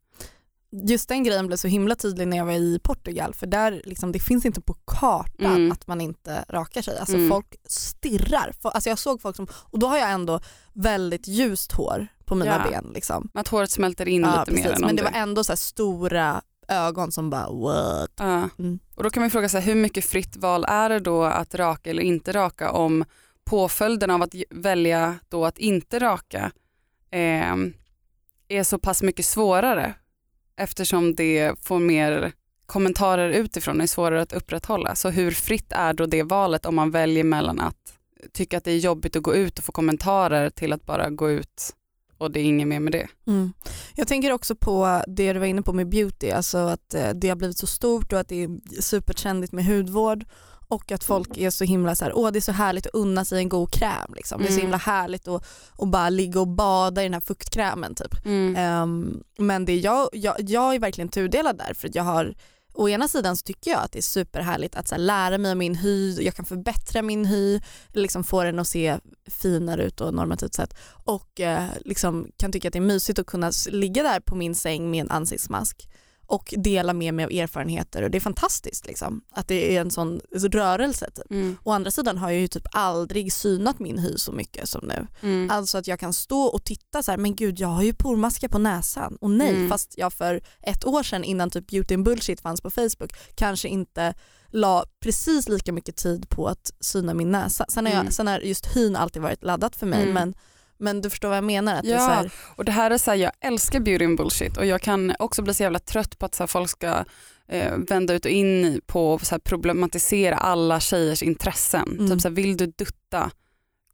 Just den grejen blev så himla tydlig när jag var i Portugal för där liksom, det finns inte på kartan Mm. att man inte rakar sig. Alltså Mm. folk stirrar. Alltså jag såg folk som, och då har jag ändå väldigt ljust hår på mina Ja. ben. Liksom. Att håret smälter in Ja, lite mer precis. än om Men det var ändå så stora ögon som bara what? Ja. Mm. Och då kan man fråga sig hur mycket fritt val är det då att raka eller inte raka om påföljden av att välja då att inte raka eh, är så pass mycket svårare eftersom det får mer kommentarer utifrån är svårare att upprätthålla. Så hur fritt är då det valet om man väljer mellan att tycka att det är jobbigt att gå ut och få kommentarer till att bara gå ut och det är inget mer med det. Mm. Jag tänker också på det du var inne på med beauty, alltså att eh, det har blivit så stort och att det är supertrendigt med hudvård och att folk är så himla så här, åh det är så härligt att unna sig en god kräm. Liksom. Det är så Mm. himla härligt att, att bara ligga och bada i den här fuktkrämen. Typ. Ehm, men det jag, jag, jag är verkligen tudelad där för att jag har Å ena sidan så tycker jag att det är superhärligt att så här, lära mig om min hy, jag kan förbättra min hy, liksom få den att se finare ut och normativt sett. Och eh, liksom kan tycka att det är mysigt att kunna ligga där på min säng med en ansiktsmask och dela med mig av erfarenheter och det är fantastiskt liksom, att det är en sån rörelse. Typ. Mm. Å andra sidan har jag ju typ aldrig synat min hy så mycket som nu. Mm. Alltså att jag kan stå och titta så här, men gud jag har ju pormaskar på näsan och nej Mm. fast jag för ett år sedan innan typ beauty and bullshit fanns på Facebook kanske inte la precis lika mycket tid på att syna min näsa. Sen har, jag, Mm. sen har just hyn alltid varit laddat för mig Mm. men, men du förstår vad jag menar? Att det är Ja. så här, Och det här är så här, jag älskar beauty and bullshit och jag kan också bli så jävla trött på att så här, folk ska eh, vända ut och in på så här, problematisera alla tjejers intressen. Mm. Typ så här, vill du dutta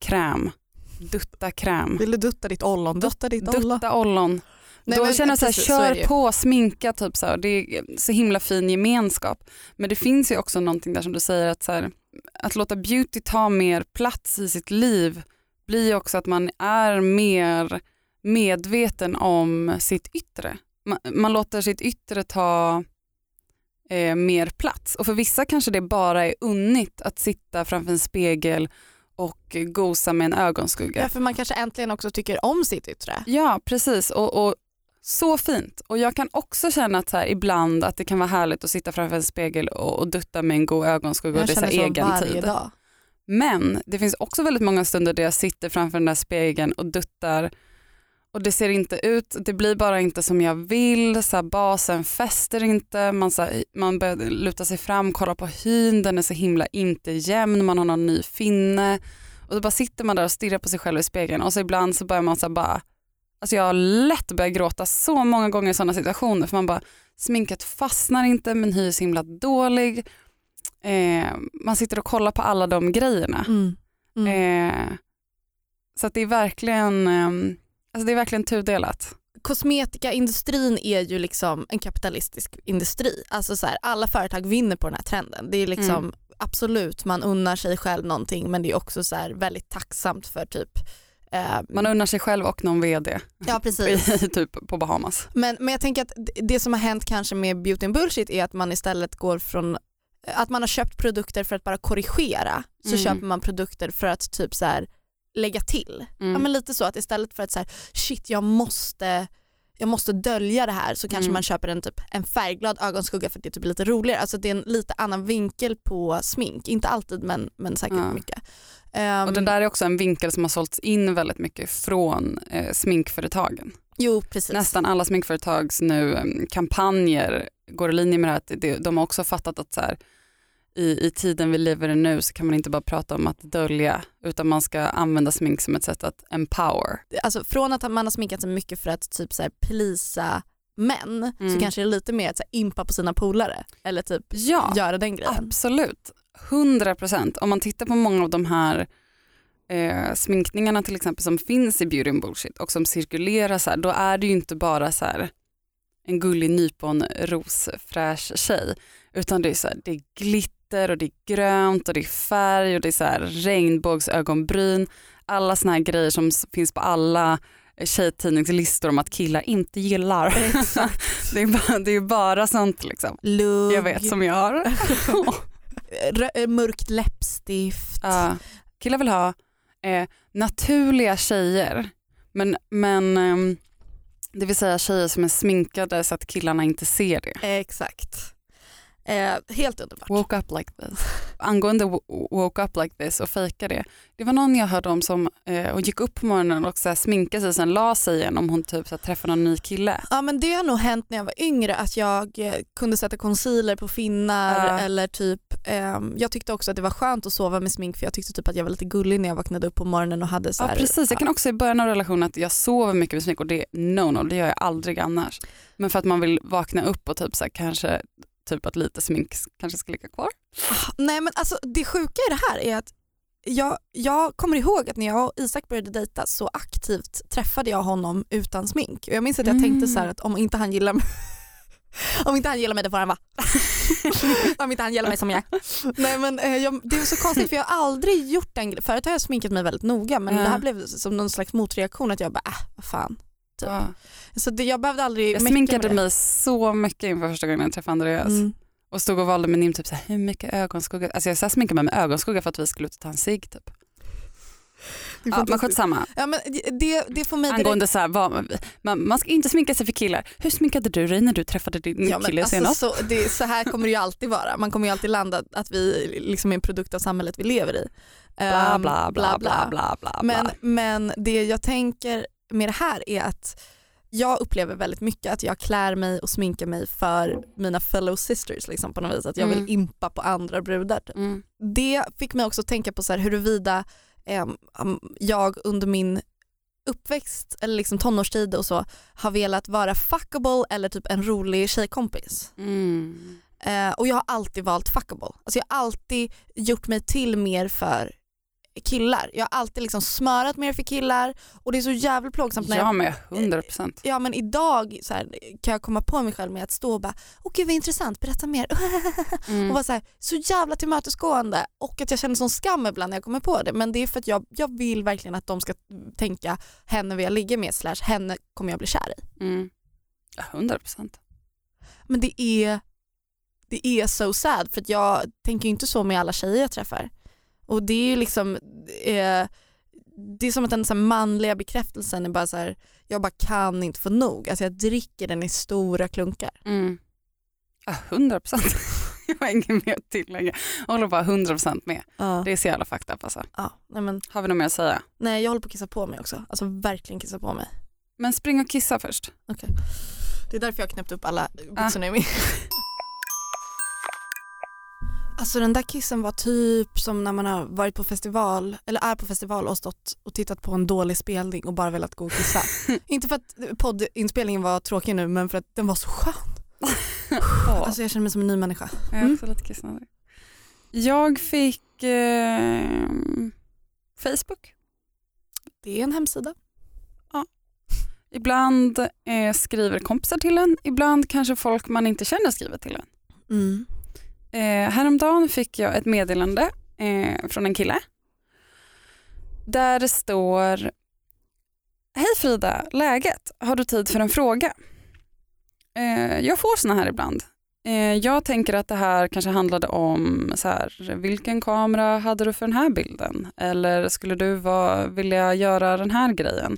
kräm, dutta kräm, vill du dutta ditt ollon? Dutta ditt ollon. dutta ollon. Nej, Då men känner jag så här, precis, så kör ju. på, sminka typ så här. Det är så himla fin gemenskap. Men det finns ju också någonting där som du säger att så här, att låta beauty ta mer plats i sitt liv blir också att man är mer medveten om sitt yttre. Man, man låter sitt yttre ta eh, mer plats och för vissa kanske det bara är unnigt att sitta framför en spegel och gosa med en ögonskugga. Ja, för man kanske äntligen också tycker om sitt yttre. Ja, precis. Och, och så fint. Och jag kan också känna att här, ibland att det kan vara härligt att sitta framför en spegel och, och dutta med en god ögonskugga och Jag det är egen tid. dag. Men det finns också väldigt många stunder där jag sitter framför den där spegeln och duttar. Och det ser inte ut, det blir bara inte som jag vill, så här, basen fäster inte, man, så här, man börjar luta sig fram, kolla på hyn, den är så himla inte jämn, man har någon ny finne. Och då bara sitter man där och stirrar på sig själv i spegeln. Och så ibland så börjar man så här bara, alltså jag har lätt börjat gråta så många gånger i sådana situationer. För man bara, sminket fastnar inte, min hy är så himla dålig, eh, man sitter och kollar på alla de grejerna. Mm. Mm. Eh, så det är verkligen eh, alltså det är verkligen tudelat. kosmetikaindustrin är ju liksom en kapitalistisk industri. Alltså så här, alla företag vinner på den här trenden. Det är liksom Mm. absolut, man unnar sig själv någonting men det är också så här väldigt tacksamt för typ eh, Man unnar sig själv och någon vd Ja precis. typ på Bahamas. Men, men jag tänker att det- det som har hänt kanske med beauty and bullshit är att man istället går från att man har köpt produkter för att bara korrigera så Mm. köper man produkter för att typ så här lägga till. Mm. Ja, men lite så att istället för att så här, shit jag måste, jag måste dölja det här så kanske Mm. man köper en, typ, en färgglad ögonskugga för att det är typ lite roligare. Alltså det är en lite annan vinkel på smink. Inte alltid men, men säkert Ja. mycket. Ehm, Och den där är också en vinkel som har sålts in väldigt mycket från eh, sminkföretagen. Jo precis. Nästan alla sminkföretags nu eh, kampanjer går i linje med det här. Att de har också fattat att så här, i, i tiden vi lever i nu så kan man inte bara prata om att dölja utan man ska använda smink som ett sätt att empower. Alltså från att man har sminkat sig mycket för att typ så här plisa män Mm. så kanske det är lite mer att så här, impa på sina polare eller typ Ja, göra den grejen. Absolut, 100 procent. Om man tittar på många av de här eh, sminkningarna till exempel som finns i beauty and bullshit och som cirkulerar så här, då är det ju inte bara så här en gullig nypon rosfräsch tjej utan det är, så här, det är glitter och det är grönt och det är färg och det är så här regnbågsögonbryn. Alla såna här grejer som finns på alla eh, tjejtidningslistor om att killar inte gillar. Det, är bara, det är bara sånt liksom. Lugg, Jag vet som jag har. mörkt läppstift. Ja, killar vill ha eh, naturliga tjejer, men, men eh, det vill säga tjejer som är sminkade så att killarna inte ser det. Exakt. Eh, helt underbart. Woke up like this. Angående wo- woke up like this och fejka det. Det var någon jag hörde om som eh, och gick upp på morgonen och så här, sminkade sig och sen la sig igen om hon typ så här, träffade någon ny kille. Ja men det har nog hänt när jag var yngre att jag eh, kunde sätta concealer på finnar Ja. eller typ ehm, jag tyckte också att det var skönt att sova med smink för jag tyckte typ att jag var lite gullig när jag vaknade upp på morgonen och hade så Ja här, precis, jag kan också i början av relationen att jag sover mycket med smink och det är no no, det gör jag aldrig annars. Men för att man vill vakna upp och typ så här, kanske typ att lite smink kanske ska ligga kvar. Nej men alltså det sjuka i det här är att jag, jag kommer ihåg att när jag och Isak började dejta så aktivt träffade jag honom utan smink. Och jag minns att jag tänkte så här att om inte han gillar mig om inte han gillar mig det får han vara. om inte han gillar mig som jag. Nej men eh, jag, det är så konstigt för jag har aldrig gjort den grejen. Förut har jag sminkat mig väldigt noga men Ja. det här blev som någon slags motreaktion att jag bara äh, vad fan. Typ. Ja. Så det, jag behövde aldrig Jag sminkade mig så mycket inför första gången jag träffade Andreas. Mm. Och stod och valde med Nim typ så här, hur mycket ögonskugga. Alltså jag så här sminkade mig med ögonskugga för att vi skulle ut och ta en cigg typ. Ja, men skitsamma. Ja, men det- det, får mig direkt Angående så här, vad, man, man ska inte sminka sig för killar. Hur sminkade du dig när du träffade din Ja, men kille alltså, senast? så, det, så här kommer det ju alltid vara. Man kommer ju alltid landa att vi liksom är en produkt av samhället vi lever i. Bla Ehm, bla bla bla bla bla. Men, bla. men det jag tänker med det här är att jag upplever väldigt mycket att jag klär mig och sminkar mig för mina fellow sisters liksom, på något vis. Att jag Mm. vill impa på andra brudar. typ. Mm. Det fick mig också tänka på så här, huruvida um, jag under min uppväxt eller liksom tonårstid och så har velat vara fuckable eller typ en rolig tjejkompis. Mm. Eh, och jag har alltid valt fuckable. Alltså jag har alltid gjort mig till mer för killar. Jag har alltid liksom smörat mer för killar och det är så jävligt plågsamt när Ja jag men 100 procent. Ja men idag så här, kan jag komma på mig själv med att stå och bara åh gud vad intressant, berätta mer. och Mm. vara så, här, så jävla tillmötesgående och att jag känner sån skam ibland när jag kommer på det men det är för att jag, jag vill verkligen att de ska tänka henne vill jag ligga med slash henne kommer jag bli kär i. Mm. Ja, 100 procent. Men det är, det är so sad för att jag tänker inte så med alla tjejer jag träffar. Och det är ju liksom, eh, det är som att den så manliga bekräftelsen är bara så här, jag bara kan inte få nog. Alltså jag dricker den i stora klunkar. Mm. Ja, 100 procent. Jag har inget mer att tillägga. Jag håller bara 100 procent med. Ja. Det är så jävla fucked up alltså. Ja, nej, men, Har vi något mer att säga? nej jag håller på att kissa på mig också. Alltså verkligen kissa på mig. Men spring och kissa först. Det är därför jag har knäppt upp alla byxorna i min. Alltså den där kissen var typ som när man har varit på festival eller är på festival och stått och tittat på en dålig spelning och bara velat gå och kissa. Inte för att poddinspelningen var tråkig nu men för att den var så skön. Alltså jag känner mig som en ny människa. Jag är Mm. också lite kissnödig. Jag fick eh, Facebook. Det är en hemsida. Ibland eh, skriver kompisar till en, ibland kanske folk man inte känner skriver till en. Mm. Eh, häromdagen fick jag ett meddelande eh, från en kille där det står Hej Frida, läget? Har du tid för en fråga? Eh, jag får såna här ibland. Eh, jag tänker att det här kanske handlade om så här, vilken kamera hade du för den här bilden? Eller skulle du vara, vilja göra den här grejen?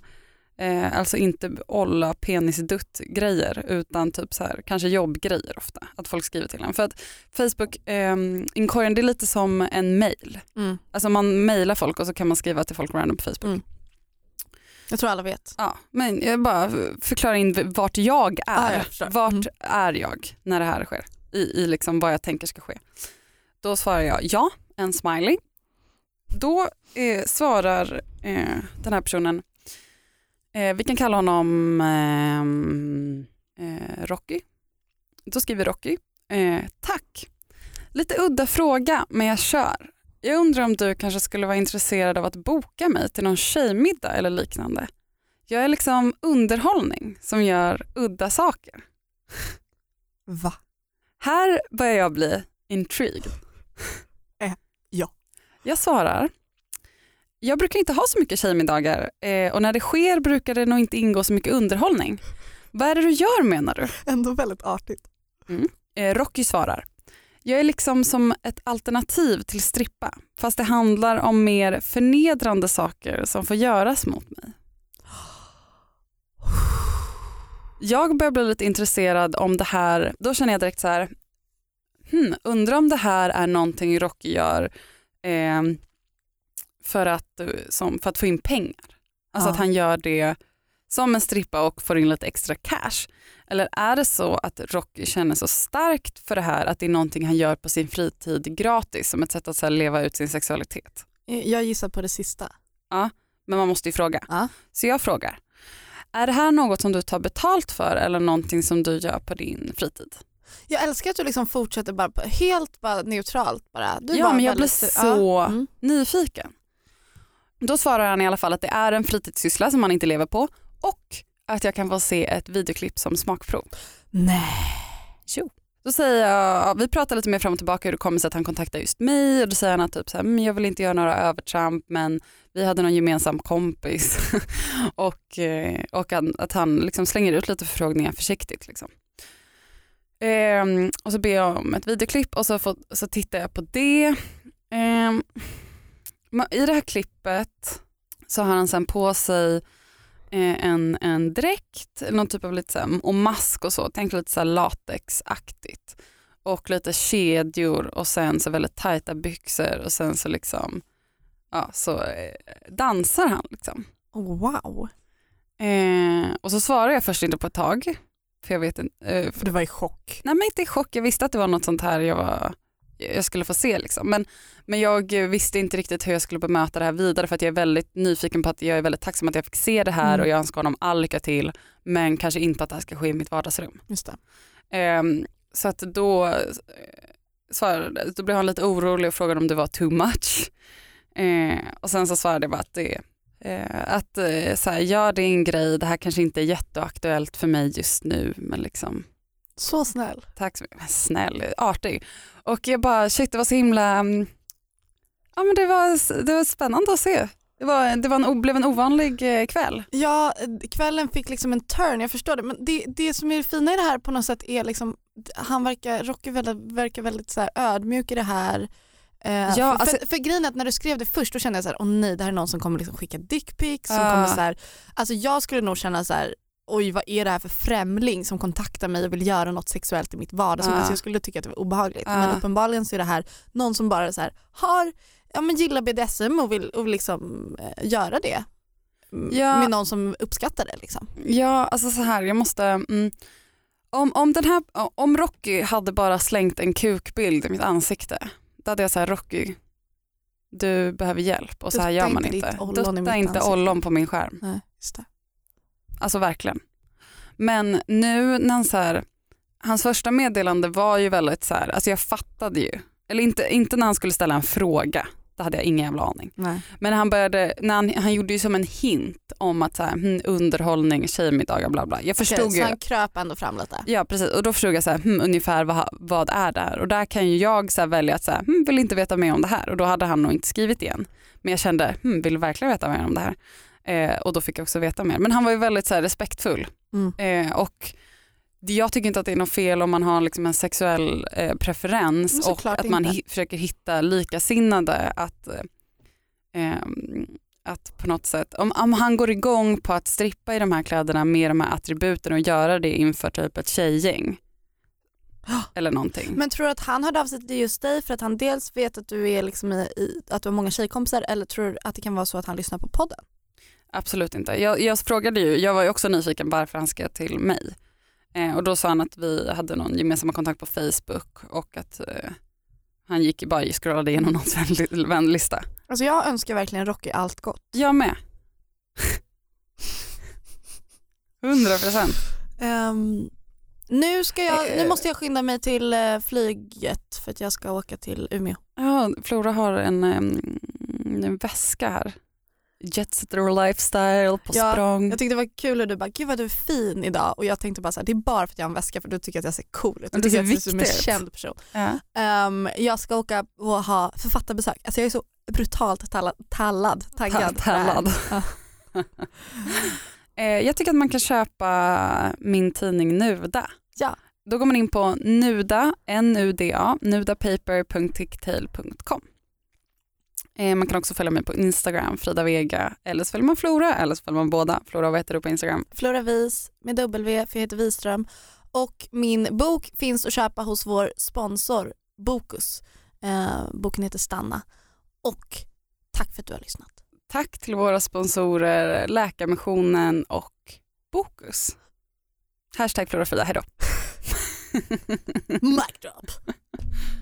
Eh, alltså inte olla penisdutt grejer utan typ så här, kanske jobbgrejer ofta. Att folk skriver till en. För att Facebook, eh, inkorgen det är lite som en mail. Mm. Alltså man mailar folk och så kan man skriva till folk random på Facebook. Mm. Jag tror alla vet. Ja, men jag bara förklarar in vart jag är. Ja, jag förstår. vart Mm. är jag när det här sker? I, I liksom vad jag tänker ska ske. Då svarar jag ja, en smiley. Då eh, svarar eh, den här personen, eh, vi kan kalla honom ehm, eh, Rocky. Då skriver Rocky, eh, tack. Lite udda fråga men jag kör. Jag undrar om du kanske skulle vara intresserad av att boka mig till någon tjejmiddag eller liknande. Jag är liksom underhållning som gör udda saker. Va? Här börjar jag bli intrigued. Eh, ja. Jag svarar, jag brukar inte ha så mycket tjejmiddagar eh, och när det sker brukar det nog inte ingå så mycket underhållning. Vad är det du gör menar du? Ändå väldigt artigt. Eh, Rocky svarar, jag är liksom som ett alternativ till strippa fast det handlar om mer förnedrande saker som får göras mot mig. Jag börjar bli lite intresserad om det här, då känner jag direkt så här, hmm, undrar om det här är någonting Rocky gör eh, för, att, eh, som, för att få in pengar. Alltså Ja. att han gör det som en strippa och får in lite extra cash. Eller är det så att Rocky känner så starkt för det här att det är någonting han gör på sin fritid gratis som ett sätt att så leva ut sin sexualitet? Jag gissar på det sista. Men man måste ju fråga. Ja. Så jag frågar, är det här något som du tar betalt för eller någonting som du gör på din fritid? Jag älskar att du liksom fortsätter bara helt bara neutralt. Bara. Du Ja bara men jag blir så Ja. Mm. nyfiken. Då svarar han i alla fall att det är en fritidssyssla som han inte lever på och att jag kan få se ett videoklipp som smakprov. Nej. Jo. Då säger jag, vi pratar lite mer fram och tillbaka hur det kommer sig att han kontaktar just mig och då säger han att typ så här, "Mm, jag vill inte göra några övertramp men vi hade någon gemensam kompis och, eh, och att, han liksom slänger ut lite förfrågningar försiktigt. Liksom. Ehm, och så ber jag om ett videoklipp och så, får, så tittar jag på det. Ehm, I det här klippet så har han sen på sig eh, en, en dräkt, någon typ av lite så här, och mask och så, tänk lite så här latexaktigt. Och lite kedjor och sen så väldigt tajta byxor och sen så liksom, ja så eh, dansar han liksom. Oh, wow. Eh, och så svarar jag först inte på ett tag, för jag vet inte, eh, För du var i chock. Nej men inte i chock, jag visste att det var något sånt här jag, var, jag skulle få se. Liksom. Men, men jag visste inte riktigt hur jag skulle bemöta det här vidare för att jag är väldigt nyfiken på att jag är väldigt tacksam att jag fick se det här Mm. och jag önskar honom all lycka till men kanske inte att det här ska ske i mitt vardagsrum. Just. Ehm, så att då, eh, svarade, då blev han lite orolig och frågade om det var too much. Eh, och sen så svarade jag bara att det eh, att eh, så här, ja det är en grej, det här kanske inte är jätteaktuellt för mig just nu men liksom Så snäll. Tack så mycket. Men Snäll, artig. Och jag bara, shit det var så himla, mm, ja men det var, det var spännande att se. Det, var, det var en, blev en ovanlig eh, kväll. Ja, kvällen fick liksom en turn, jag förstår det. Men det, det som är det fina i det här på något sätt är liksom, han verkar, Rocky väldigt, verkar väldigt så ödmjuk i det här. Eh, Ja, för, alltså- för, för grejen är att när du skrev det först då kände jag så här, åh nej det här är någon som kommer liksom skicka dickpics. Som kommer så här, alltså jag skulle nog känna så här, oj vad är det här för främling som kontaktar mig och vill göra något sexuellt i mitt vardagsrum. Ah. Alltså jag skulle tycka att det var obehagligt. Ah. Men uppenbarligen så är det här någon som bara så här, har, ja, men gillar BDSM och vill, och vill liksom, eh, göra det. Ja. Med någon som uppskattar det. Liksom. Ja, alltså så här, jag måste, mm, om, om, den här, om Rocky hade bara slängt en kukbild i mitt ansikte, då hade jag sagt Rocky, du behöver hjälp och så här Dutta gör man inte Dutta inte ollon på min skärm. Nej. Alltså verkligen. Men nu när han så här, hans första meddelande var ju väldigt så här, alltså jag fattade ju, eller inte, inte när han skulle ställa en fråga, det hade jag ingen jävla aning. Nej. Men han började, när han, han gjorde ju som en hint om att så här, hmm, underhållning, tjejmiddagar bla bla. Jag förstod Okej, ju. Så han kröp ändå fram lite. Ja precis och då förstod jag så här, hmm, ungefär vad, vad är det här och där kan ju jag så här välja att så här, hmm, vill inte veta mer om det här och då hade han nog inte skrivit igen. Men jag kände, hmm, vill verkligen veta mer om det här. Eh, och då fick jag också veta mer. Men han var ju väldigt så här, respektfull Mm. eh, och jag tycker inte att det är något fel om man har liksom en sexuell eh, preferens och att man hi- försöker hitta likasinnade att eh, ehm, att på något sätt, om, om han går igång på att strippa i de här kläderna med de här attributen och göra det inför typ ett tjejgäng eller någonting. Men tror du att han hörde av sig till just dig för att han dels vet att du, är liksom i, i, att du har många tjejkompisar eller tror du att det kan vara så att han lyssnar på podden? Absolut inte. Jag, jag frågade ju, jag var ju också nyfiken varför han skrev till mig. Eh, och då sa han att vi hade någon gemensamma kontakt på Facebook och att eh, han gick bara scrollade igenom någons vänli- vänlista. Alltså jag önskar verkligen Rocky allt gott. Jag med. 100 procent. Ehm, nu, ska jag, nu Eh. måste jag skynda mig till eh, flyget för att jag ska åka till Umeå. Ja, Flora har en, em, en väska här. Jet setter lifestyle på Ja, språng. Jag tyckte det var kul hur du bara, gud vad du är fin idag och jag tänkte bara så här, det är bara för att jag har en väska för du tycker att jag ser cool ut. Du tycker är att jag ser ut som en känd person. Ja. Ehm, jag ska åka och ha författarbesök. Alltså jag är så brutalt tallad, tallad taggad. Ta- tallad. Eh, jag tycker att man kan köpa min tidning Nuda. Ja. Då går man in på nuda, N-U-D-A, nudapaper.ticktail.com. Eh, man kan också följa mig på Instagram, Frida Vega, eller så följer man Flora, eller så följer man båda. Flora, vad heter du på Instagram? Flora Vis med W, för jag heter Wiström. Och min bok finns att köpa hos vår sponsor Bokus. Eh, boken heter Stanna. Och tack för att du har lyssnat. Tack till våra sponsorer Läkarmissionen och Bokus. Hashtag Flora Frida, hejdå. Mic drop.